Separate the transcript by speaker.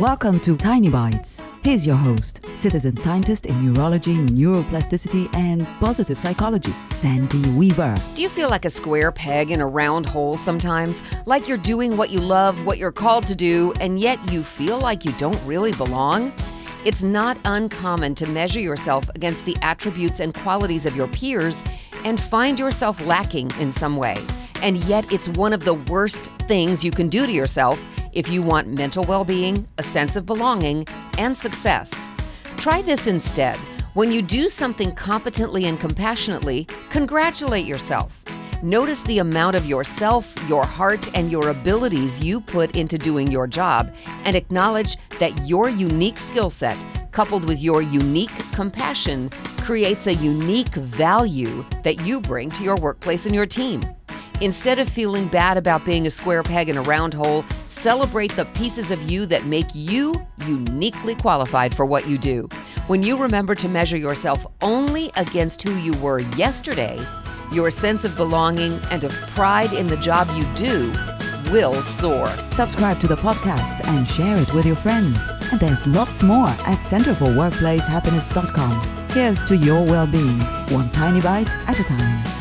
Speaker 1: Welcome to Tiny Bites. Here's your host, citizen scientist in neurology, neuroplasticity, and positive psychology, Sandy Weaver.
Speaker 2: Do you feel like a square peg in a round hole sometimes? Like you're doing what you love, what you're called to do, and yet you feel like you don't really belong? It's not uncommon to measure yourself against the attributes and qualities of your peers and find yourself lacking in some way. And yet, it's one of the worst things you can do to yourself if you want mental well being, a sense of belonging, and success. Try this instead. When you do something competently and compassionately, congratulate yourself. Notice the amount of yourself, your heart, and your abilities you put into doing your job, and acknowledge that your unique skill set, coupled with your unique compassion, creates a unique value that you bring to your workplace and your team. Instead of feeling bad about being a square peg in a round hole, celebrate the pieces of you that make you uniquely qualified for what you do. When you remember to measure yourself only against who you were yesterday, your sense of belonging and of pride in the job you do will soar.
Speaker 1: Subscribe to the podcast and share it with your friends. And there's lots more at centerforworkplacehappiness.com. Here's to your well being, one tiny bite at a time.